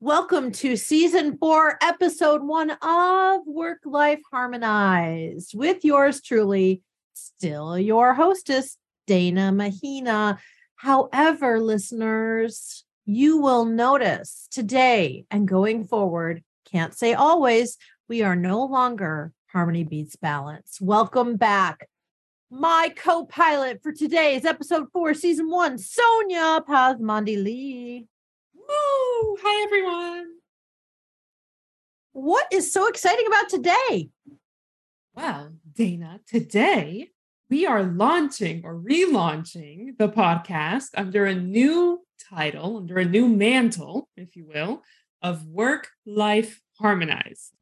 Welcome to season four, episode one of Work Life Harmonized with yours truly, still your hostess, Dana Mahina. However, listeners, you will notice today and going forward, can't say always, we are no longer Harmony Beats Balance. Welcome back. My co pilot for today's episode four, season one, Sonia Pazmandi Lee. Woo! Hi, everyone. What is so exciting about today? Well, Dana, today we are launching or relaunching the podcast under a new title, under a new mantle, if you will, of Work Life Harmonized.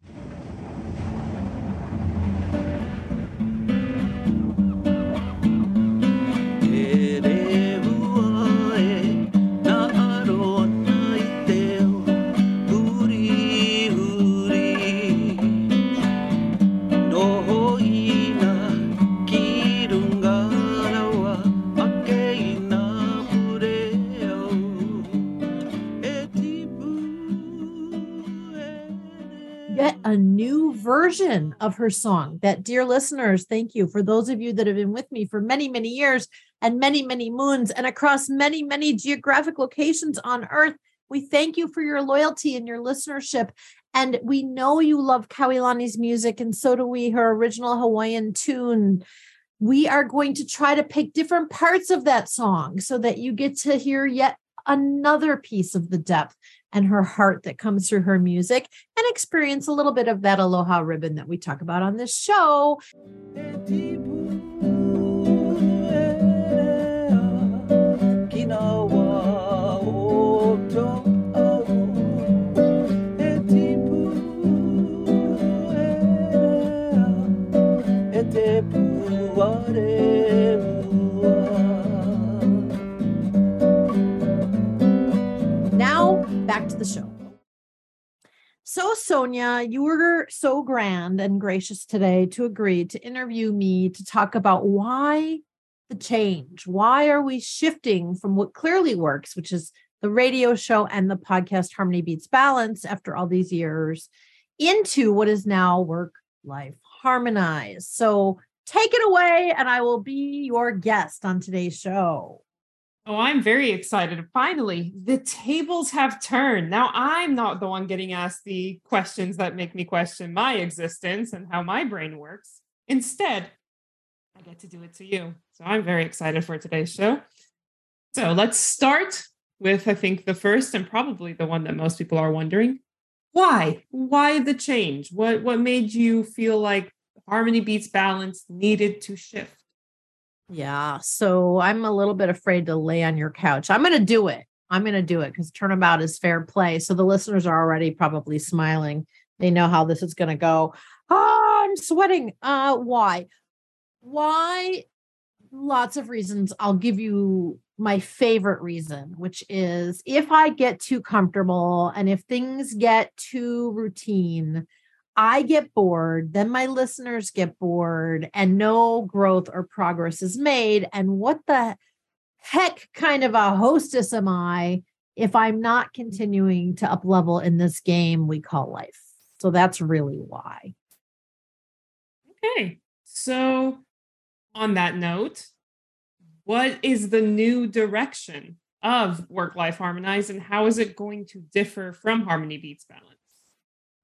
Version of her song that dear listeners thank you for those of you that have been with me for many many years and many many moons and across many many geographic locations on earth. We thank you for your loyalty and your listenership. And we know you love Kauilani's music and so do we her original Hawaiian tune. We are going to try to pick different parts of that song so that you get to hear yet another piece of the depth and her heart that comes through her music and experience a little bit of that aloha ribbon that we talk about on this show. Back to the show. So, Sonia, you were so grand and gracious today to agree to interview me to talk about why the change. Why are we shifting from what clearly works, which is the radio show and the podcast Harmony Beats Balance after all these years, into what is now work life harmonized? So, take it away, and I will be your guest on today's show. Oh, I'm very excited. Finally, the tables have turned. Now I'm not the one getting asked the questions that make me question my existence and how my brain works. Instead, I get to do it to you. So I'm very excited for today's show. So let's start with, I think, the first and probably the one that most people are wondering. Why? Why the change? What what made you feel like harmony beats balance needed to shift? Yeah. So I'm a little bit afraid to lay on your couch. I'm going to do it. I'm going to do it because turnabout is fair play. So the listeners are already probably smiling. They know how this is going to go. Oh, I'm sweating. Uh, why? Why? Lots of reasons. I'll give you my favorite reason, which is if I get too comfortable and if things get too routine, I get bored, then my listeners get bored, and no growth or progress is made. And what the heck kind of a hostess am I if I'm not continuing to up level in this game we call life? So that's really why. Okay. So, on that note, what is the new direction of work life harmonize and how is it going to differ from harmony beats balance?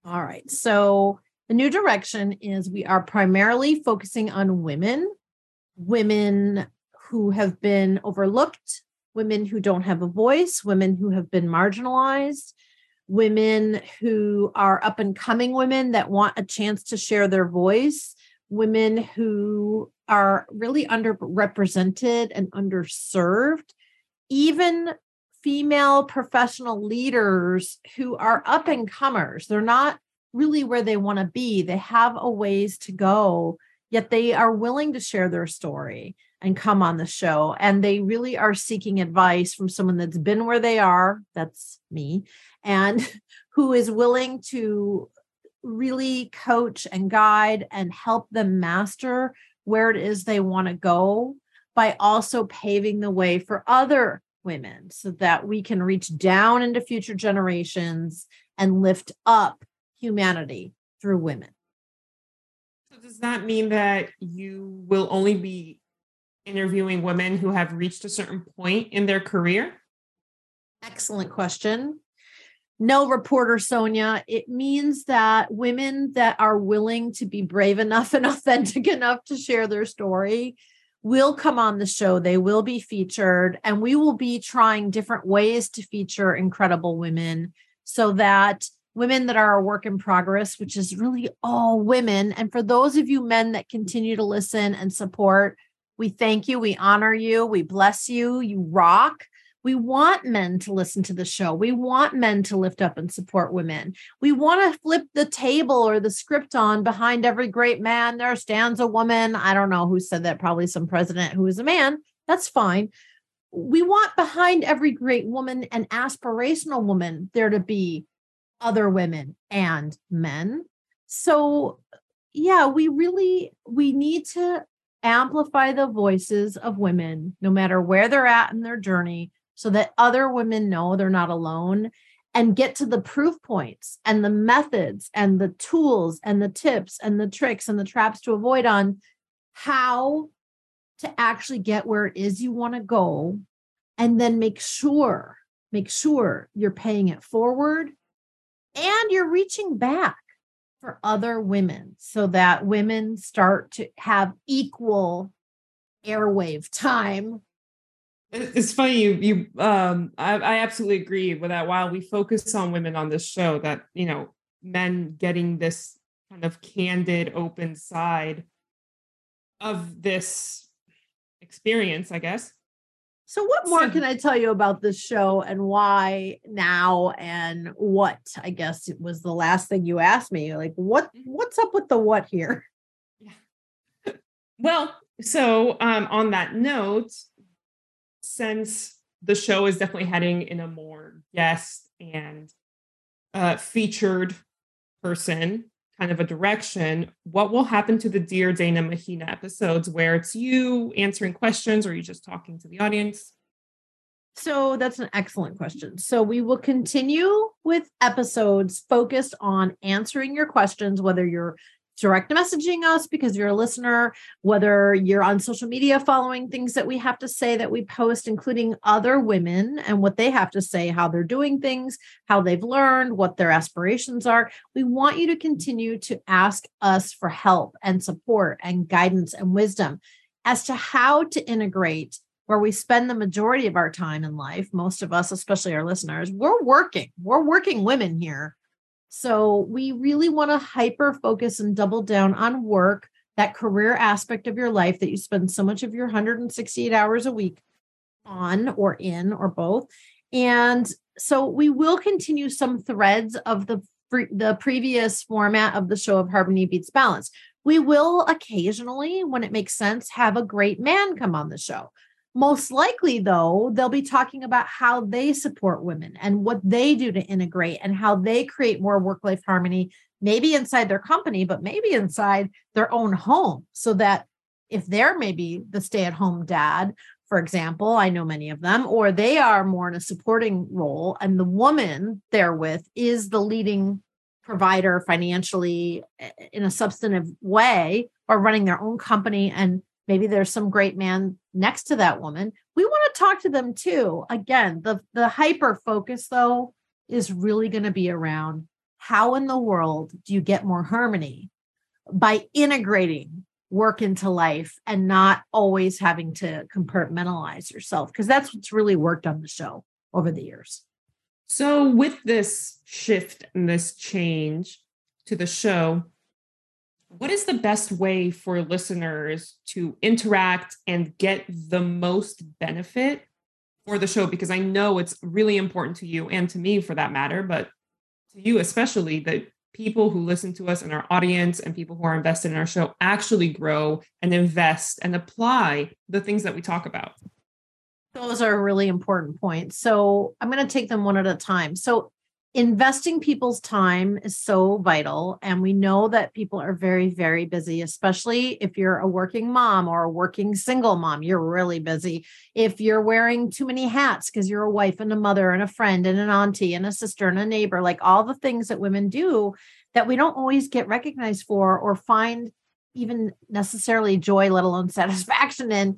All right. So the new direction is we are primarily focusing on women, women who have been overlooked, women who don't have a voice, women who have been marginalized, women who are up and coming women that want a chance to share their voice, women who are really underrepresented and underserved, even female professional leaders who are up and comers. They're not really where they want to be. They have a ways to go, yet they are willing to share their story and come on the show. And they really are seeking advice from someone that's been where they are. That's me. And who is willing to really coach and guide and help them master where it is they want to go by also paving the way for other women so that we can reach down into future generations and lift up humanity through women. So does that mean that you will only be interviewing women who have reached a certain point in their career? Excellent question. No, reporter Sonia. It means that women that are willing to be brave enough and authentic enough to share their story will come on the show. They will be featured, and we will be trying different ways to feature incredible women so that women that are a work in progress, which is really all women. And for those of you men that continue to listen and support, we thank you, we honor you, we bless you, you rock. We want men to listen to the show. We want men to lift up and support women. We want to flip the table or the script on behind every great man. There stands a woman. I don't know who said that, probably some president who is a man. That's fine. We want behind every great woman and aspirational woman there to be other women and men. So, yeah, we really we need to amplify the voices of women no matter where they're at in their journey so that other women know they're not alone and get to the proof points and the methods and the tools and the tips and the tricks and the traps to avoid on how to actually get where it is you want to go and then make sure make sure you're paying it forward and you're reaching back for other women so that women start to have equal airwave time it's funny you you um I, I absolutely agree with that while we focus on women on this show that you know men getting this kind of candid open side of this experience i guess so, what more can I tell you about this show and why now and what? I guess it was the last thing you asked me. Like, what mm-hmm. what's up with the what here? Yeah. Well, so um, on that note, since the show is definitely heading in a more guest and uh, featured person kind of a direction, what will happen to the Dear Dana Mahina episodes where it's you answering questions or you just talking to the audience? So that's an excellent question. So we will continue with episodes focused on answering your questions, whether you're direct messaging us because you're a listener, whether you're on social media following things that we have to say that we post, including other women and what they have to say, how they're doing things, how they've learned, what their aspirations are. We want you to continue to ask us for help and support and guidance and wisdom as to how to integrate where we spend the majority of our time in life, most of us, especially our listeners, we're working. We're working women here so we really want to hyper focus and double down on work, that career aspect of your life that you spend so much of your 168 hours a week on or in or both. And so we will continue some threads of the the previous format of the show of Harmony Beats Balance. We will occasionally, when it makes sense, have a great man come on the show. Most likely, though, they'll be talking about how they support women and what they do to integrate and how they create more work life harmony, maybe inside their company, but maybe inside their own home. So that if they're maybe the stay at home dad, for example, I know many of them, or they are more in a supporting role, and the woman they're with is the leading provider financially eh, in a substantive way or running their own company and maybe there's some great man next to that woman. We want to talk to them too. Again the the hyper focus though is really going to be around how in the world do you get more harmony by integrating work into life and not always having to compartmentalize yourself? Because that's what's really worked on the show over the years. So with this shift and this change to the show what is the best way for listeners to interact and get the most benefit for the show? Because I know it's really important to you and to me for that matter, but to you especially, that people who listen to us and our audience and people who are invested in our show actually grow and invest and apply the things that we talk about. Those are really important points. So I'm going to take them one at a time. So investing people's time is so vital. And we know that people are very, very busy, especially if you're a working mom or a working single mom. You're really busy. If you're wearing too many hats because you're a wife and a mother and a friend and an auntie and a sister and a neighbor, like all the things that women do that we don't always get recognized for or find even necessarily joy, let alone satisfaction in.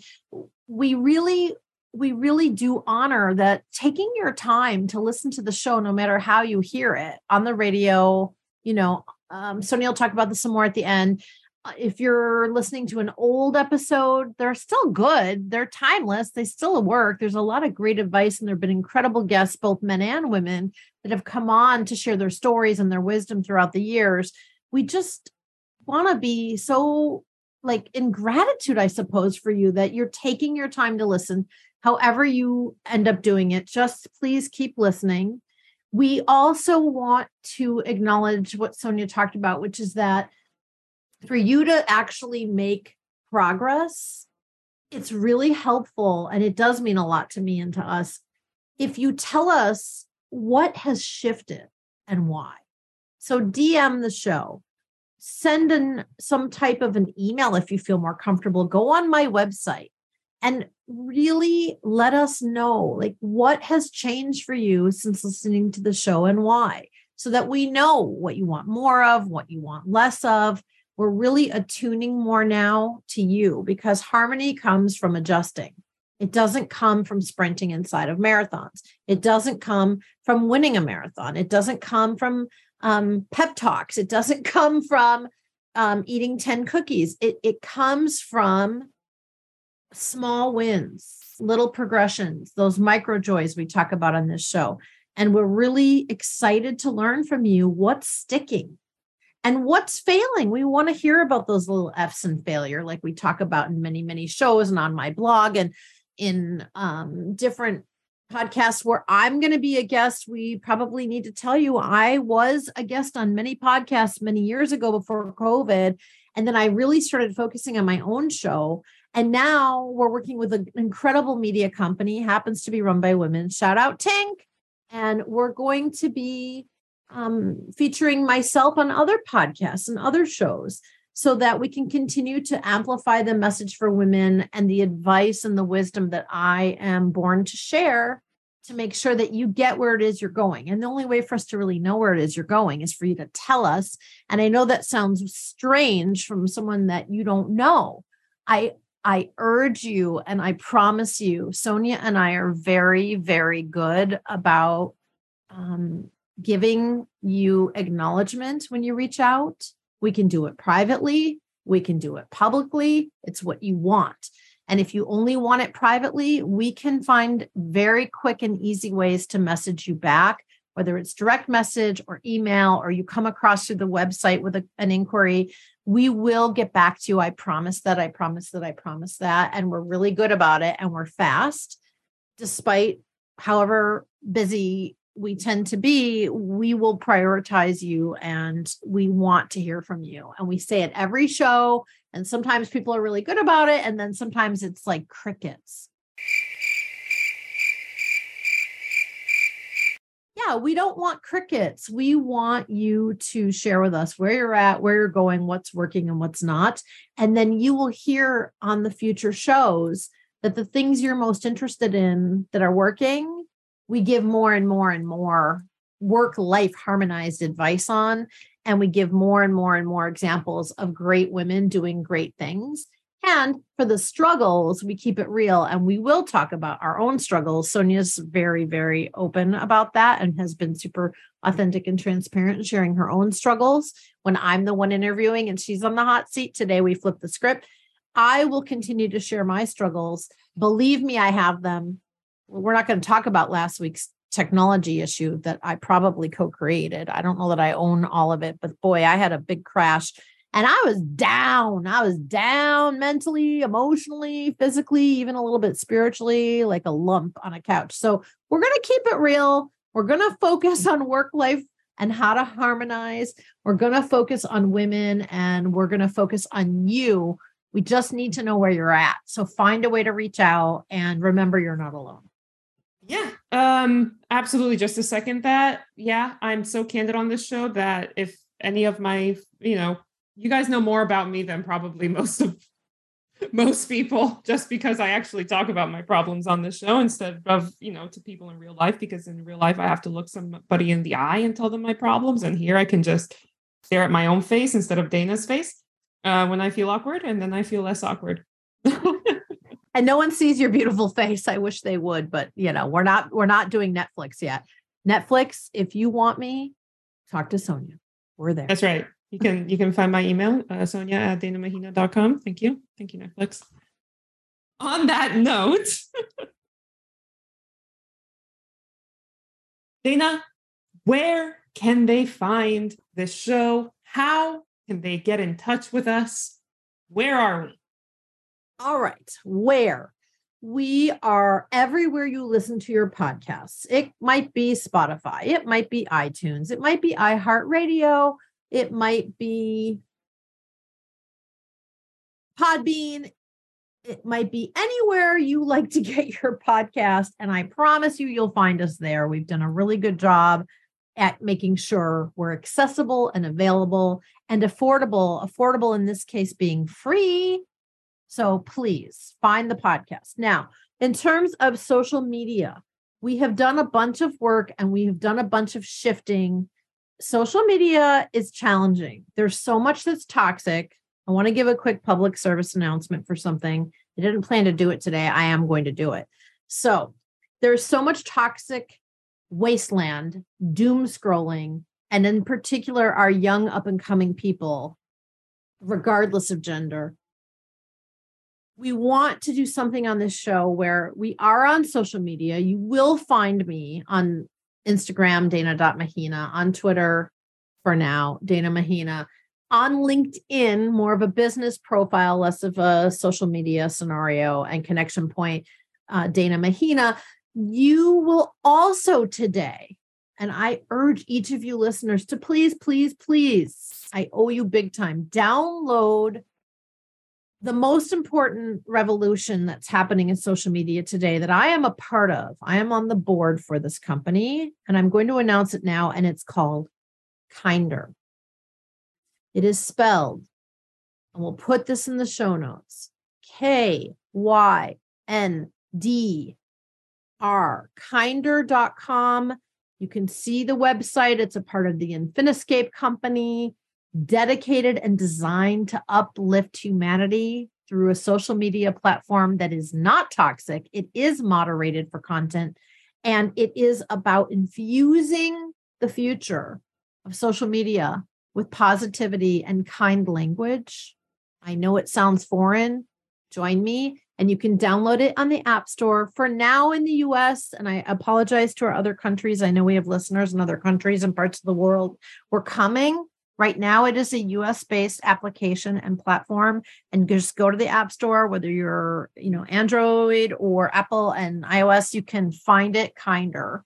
We really we really do honor that taking your time to listen to the show, no matter how you hear it on the radio, you know, um, Sonia will talk about this some more at the end. Uh, if you're listening to an old episode, they're still good. They're timeless. They still work. There's a lot of great advice, and there have been incredible guests, both men and women, that have come on to share their stories and their wisdom throughout the years. We just want to be so like in gratitude, I suppose, for you that you're taking your time to listen however you end up doing it, just please keep listening. We also want to acknowledge what Sonia talked about, which is that for you to actually make progress, it's really helpful and it does mean a lot to me and to us if you tell us what has shifted and why. So DM the show. Send in some type of an email if you feel more comfortable. Go on my website and really let us know like what has changed for you since listening to the show and why? So that we know what you want more of what you want less of. We're really attuning more now to you because harmony comes from adjusting. It doesn't come from sprinting inside of marathons. It doesn't come from winning a marathon. It doesn't come from um, pep talks. It doesn't come from um, eating 10 cookies. It, it comes from small wins, little progressions, those micro joys we talk about on this show. And we're really excited to learn from you what's sticking and what's failing. We want to hear about those little F's and failure, like we talk about in many, many shows and on my blog and in um, different podcasts where I'm going to be a guest. We probably need to tell you I was a guest on many podcasts many years ago before COVID. And then I really started focusing on my own show. And now we're working with an incredible media company, happens to be run by women. Shout out Tank. And we're going to be um, featuring myself on other podcasts and other shows so that we can continue to amplify the message for women and the advice and the wisdom that I am born to share to make sure that you get where it is you're going. And the only way for us to really know where it is you're going is for you to tell us. And I know that sounds strange from someone that you don't know. I I urge you and I promise you, Sonia and I are very, very good about um, giving you acknowledgement when you reach out. We can do it privately, we can do it publicly. It's what you want. And if you only want it privately, we can find very quick and easy ways to message you back, whether it's direct message or email, or you come across through the website with a, an inquiry we will get back to you. I promise that. I promise that. I promise that. And we're really good about it and we're fast. Despite however busy we tend to be, we will prioritize you and we want to hear from you. And we say it every show. And sometimes people are really good about it. And then sometimes it's like crickets. Yeah, we don't want crickets. We want you to share with us where you're at, where you're going, what's working and what's not. And then you will hear on the future shows that the things you're most interested in that are working, we give more and more and more work life harmonized advice on. And we give more and more and more examples of great women doing great things. And for the struggles, we keep it real and we will talk about our own struggles. Sonia's very, very open about that and has been super authentic and transparent, sharing her own struggles. When I'm the one interviewing and she's on the hot seat today, we flip the script. I will continue to share my struggles. Believe me, I have them. We're not going to talk about last week's technology issue that I probably co created. I don't know that I own all of it, but boy, I had a big crash and I was down. I was down mentally, emotionally, physically, even a little bit spiritually, like a lump on a couch. So we're going to keep it real. We're going to focus on work life and how to harmonize. We're going to focus on women and we're going to focus on you. We just need to know where you're at. So find a way to reach out and remember you're not alone. Yeah, um, absolutely. Just a second that. Yeah, I'm so candid on this show that if any of my, you know, you guys know more about me than probably most of most people just because I actually talk about my problems on the show instead of, you know, to people in real life because in real life I have to look somebody in the eye and tell them my problems and here I can just stare at my own face instead of Dana's face uh, when I feel awkward and then I feel less awkward. and no one sees your beautiful face. I wish they would, but you know, we're not we're not doing Netflix yet. Netflix, if you want me, talk to Sonia. We're there. That's right. You can you can find my email, uh, Sonia at danamahina.com. Thank you. Thank you, Netflix. On that note, Dana, where can they find this show? How can they get in touch with us? Where are we? All right. Where? We are everywhere you listen to your podcasts. It might be Spotify, it might be iTunes, it might be iHeartRadio, it might be Podbean, it might be anywhere you like to get your podcast. And I promise you, you'll find us there. We've done a really good job at making sure we're accessible and available and affordable. Affordable in this case being free so please find the podcast. Now, in terms of social media, we have done a bunch of work and we have done a bunch of shifting. Social media is challenging. There's so much that's toxic. I want to give a quick public service announcement for something. I didn't plan to do it today. I am going to do it. So, there's so much toxic wasteland, doom scrolling, and in particular, our young up and coming people, regardless of gender, we want to do something on this show where we are on social media. You will find me on Instagram, Dana.Mahina, on Twitter for now, Dana Mahina, on LinkedIn, more of a business profile, less of a social media scenario and connection point, uh, Dana Mahina. You will also today, and I urge each of you listeners to please, please, please, I owe you big time, download the most important revolution that's happening in social media today that I am a part of. I am on the board for this company and I'm going to announce it now, and it's called Kyndr. It is spelled, and we'll put this in the show notes K Y N D R, kyndr.com. You can see the website. It's a part of the Infiniscape company dedicated and designed to uplift humanity through a social media platform that is not toxic. It is moderated for content and it is about infusing the future of social media with positivity and kind language. I know it sounds foreign. Join me and you can download it on the App Store for now in the US. And I apologize to our other countries. I know we have listeners in other countries and parts of the world. We're coming Right now, it is a US based application and platform. And just go to the App Store, whether you're, you know, Android or Apple and iOS, you can find it kyndr.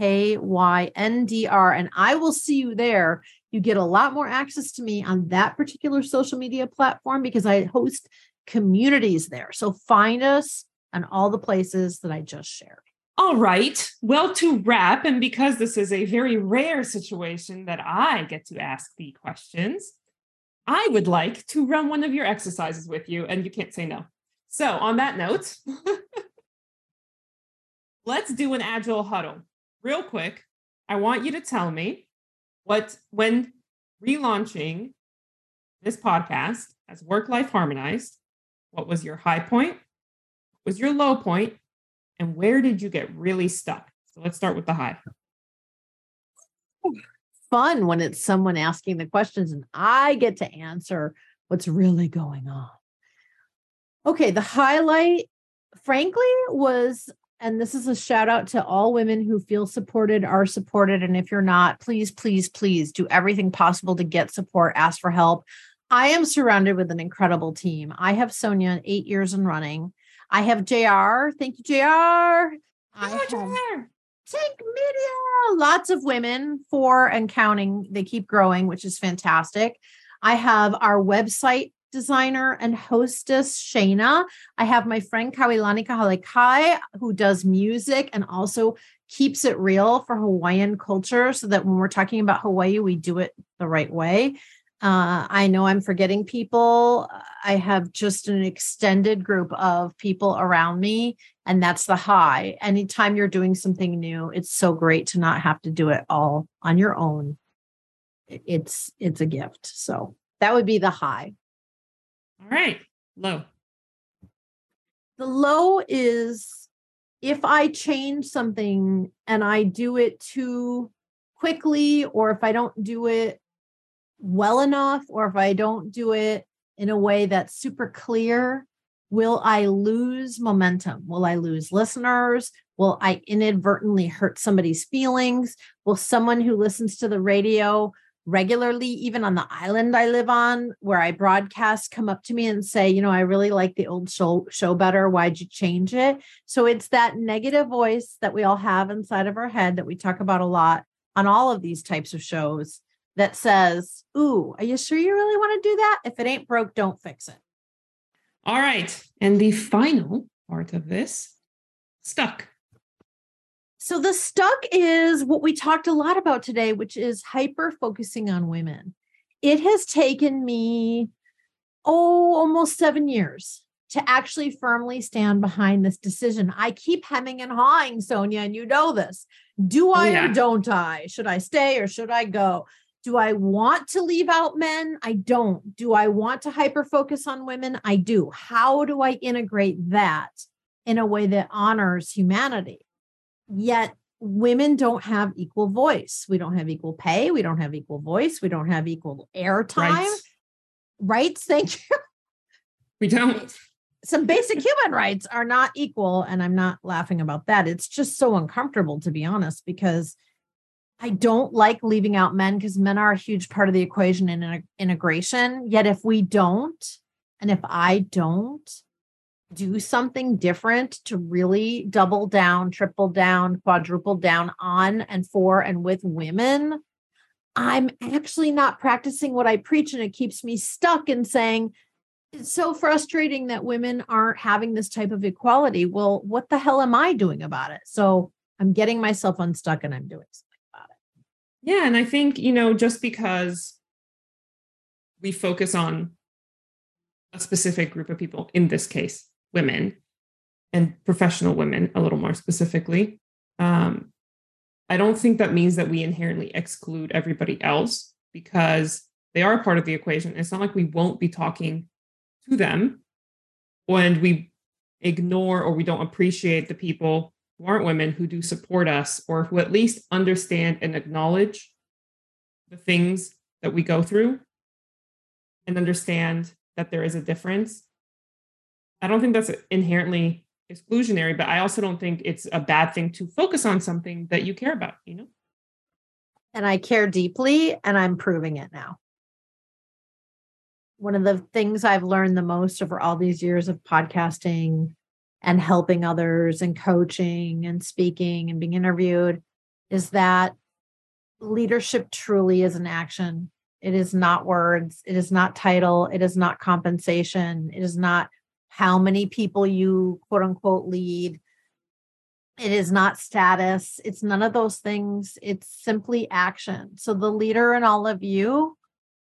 K Y N D R. And I will see you there. You get a lot more access to me on that particular social media platform because I host communities there. So find us on all the places that I just shared. All right. Well, to wrap, and because this is a very rare situation that I get to ask the questions, I would like to run one of your exercises with you, and you can't say no. So, on that note, let's do an agile huddle real quick. I want you to tell me what, when relaunching this podcast as work life harmonized, what was your high point? What was your low point? And where did you get really stuck? So let's start with the high. Fun when it's someone asking the questions and I get to answer what's really going on. Okay, the highlight, frankly, was, and this is a shout out to all women who feel supported, are supported. And if you're not, please, please, please do everything possible to get support, ask for help. I am surrounded with an incredible team. I have Sonia, eight years in running. I have JR. Thank you, JR. I have JR. Tank Media. Lots of women, four and counting. They keep growing, which is fantastic. I have our website designer and hostess Shayna. I have my friend Kauilani Kahalikai who does music and also keeps it real for Hawaiian culture so that when we're talking about Hawaii, we do it the right way. Uh, I know I'm forgetting people. I have just an extended group of people around me, and that's the high. Anytime you're doing something new, it's so great to not have to do it all on your own. It's it's a gift. So that would be the high. All right, low. The low is if I change something and I do it too quickly, or if I don't do it well enough or if I don't do it in a way that's super clear, will I lose momentum? Will I lose listeners? Will I inadvertently hurt somebody's feelings? Will someone who listens to the radio regularly, even on the island I live on, where I broadcast, come up to me and say, you know, I really like the old show, show better. Why'd you change it? So it's that negative voice that we all have inside of our head that we talk about a lot on all of these types of shows that says, Ooh, are you sure you really want to do that? If it ain't broke, don't fix it. All right. And the final part of this stuck. So the stuck is what we talked a lot about today, which is hyper focusing on women. It has taken me, oh, almost seven years to actually firmly stand behind this decision. I keep hemming and hawing, Sonia, and you know this. Do oh, I oh, yeah. or don't I? Should I stay or should I go? Do I want to leave out men? I don't. Do I want to hyper focus on women? I do. How do I integrate that in a way that honors humanity? Yet women don't have equal voice. We don't have equal pay. We don't have equal voice. We don't have equal airtime. Rights. rights. Thank you. We don't. Some basic human rights are not equal. And I'm not laughing about that. It's just so uncomfortable, to be honest, because I don't like leaving out men because men are a huge part of the equation in integration. Yet, if we don't, and if I don't do something different to really double down, triple down, quadruple down on and for and with women, I'm actually not practicing what I preach. And it keeps me stuck in saying, it's so frustrating that women aren't having this type of equality. Well, what the hell am I doing about it? So I'm getting myself unstuck and I'm doing so. Yeah. And I think, you know, just because we focus on a specific group of people, in this case, women and professional women, a little more specifically, um, I don't think that means that we inherently exclude everybody else because they are part of the equation. It's not like we won't be talking to them when we ignore or we don't appreciate the people who aren't women who do support us or who at least understand and acknowledge the things that we go through and understand that there is a difference. I don't think that's inherently exclusionary, but I also don't think it's a bad thing to focus on something that you care about, you know? And I care deeply, and I'm proving it now. One of the things I've learned the most over all these years of podcasting and helping others and coaching and speaking and being interviewed is that leadership truly is an action. It is not words, it is not title, it is not compensation, it is not how many people you quote unquote lead. It is not status. It's none of those things. It's simply action. So the leader in all of you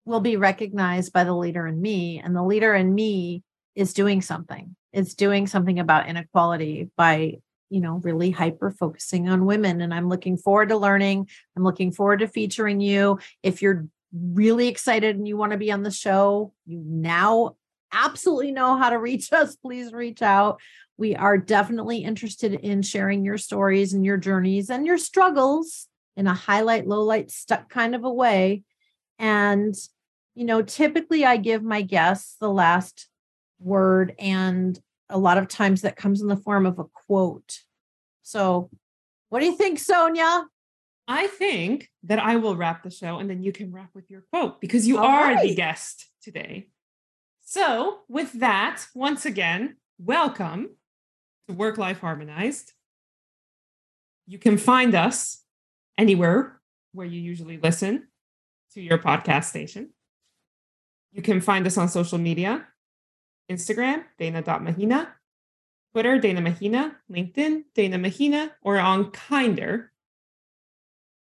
will be recognized by the leader in me, and the leader in me is doing something is doing something about inequality by you know really hyper focusing on women. And i'm looking forward to learning. I'm looking forward to featuring you. If you're really excited and you want to be on the show you now absolutely know how to reach us. Please reach out. We are definitely interested in sharing your stories and your journeys and your struggles in a highlight low light stuck kind of a way. And you know typically i give my guests the last word and a lot of times that comes in the form of a quote. So, what do you think, Sonia? I think that I will wrap the show and then you can wrap with your quote because you All are right. the guest today. So, with that, once again, welcome to Work Life Harmonized. You can find us anywhere where you usually listen to your podcast station. You can find us on social media Instagram, Dana.Mahina, Twitter, Dana Mahina, LinkedIn, Dana Mahina, or on Kyndr.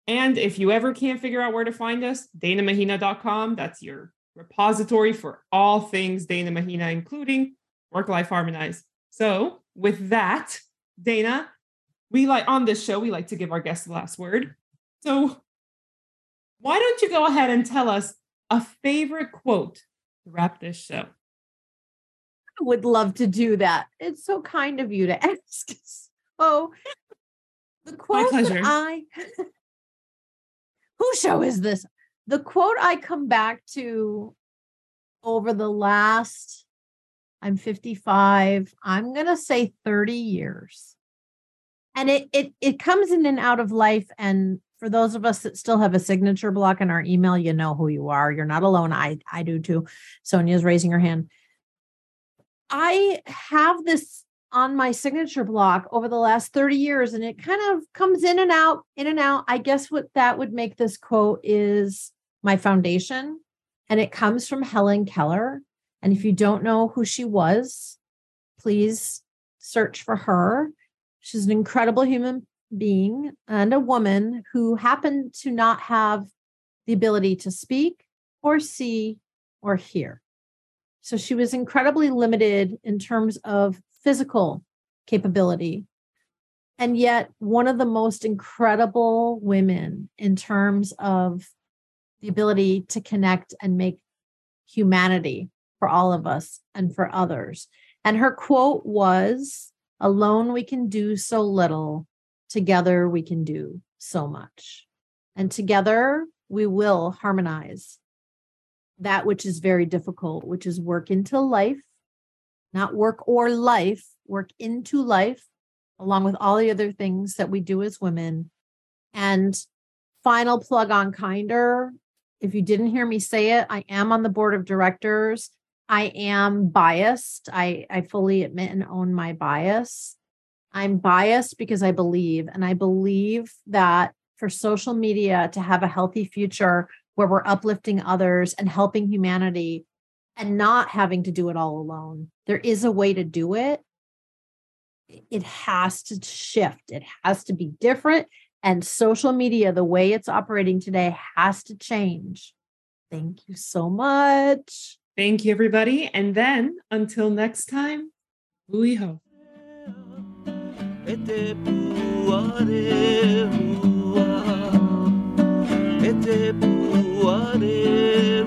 And if you ever can't figure out where to find us, danamahina.com. That's your repository for all things Dana Mahina, including work life harmonize. So, with that, Dana, we like on this show, we like to give our guests the last word. So, why don't you go ahead and tell us a favorite quote to wrap this show? Would love to do that. It's so kind of you to ask. Oh, the quote that I whose show is this? The quote I come back to over the last I'm 55, I'm going to say 30 years. And it it it comes in and out of life and for those of us that still have a signature block in our email, you know who you are. You're not alone. I I do too. Sonia's raising her hand. I have this on my signature block over the last 30 years and it kind of comes in and out, in and out. I guess what that would make this quote is my foundation and it comes from Helen Keller. And if you don't know who she was, please search for her. She's an incredible human being and a woman who happened to not have the ability to speak or see or hear. So she was incredibly limited in terms of physical capability. And yet, one of the most incredible women in terms of the ability to connect and make humanity for all of us and for others. And her quote was Alone we can do so little, together we can do so much. And together we will harmonize that which is very difficult, which is work into life, not work or life, work into life, along with all the other things that we do as women. And final plug on Kyndr. If you didn't hear me say it, I am on the board of directors. I am biased. I, I fully admit and own my bias. I'm biased because I believe, and I believe that for social media to have a healthy future where we're uplifting others and helping humanity and not having to do it all alone, there is a way to do it. It has to shift, it has to be different. And social media, the way it's operating today, has to change. Thank you so much. Thank you, everybody. And then until next time, Louis Ho. Ete puare hua Ete puare money.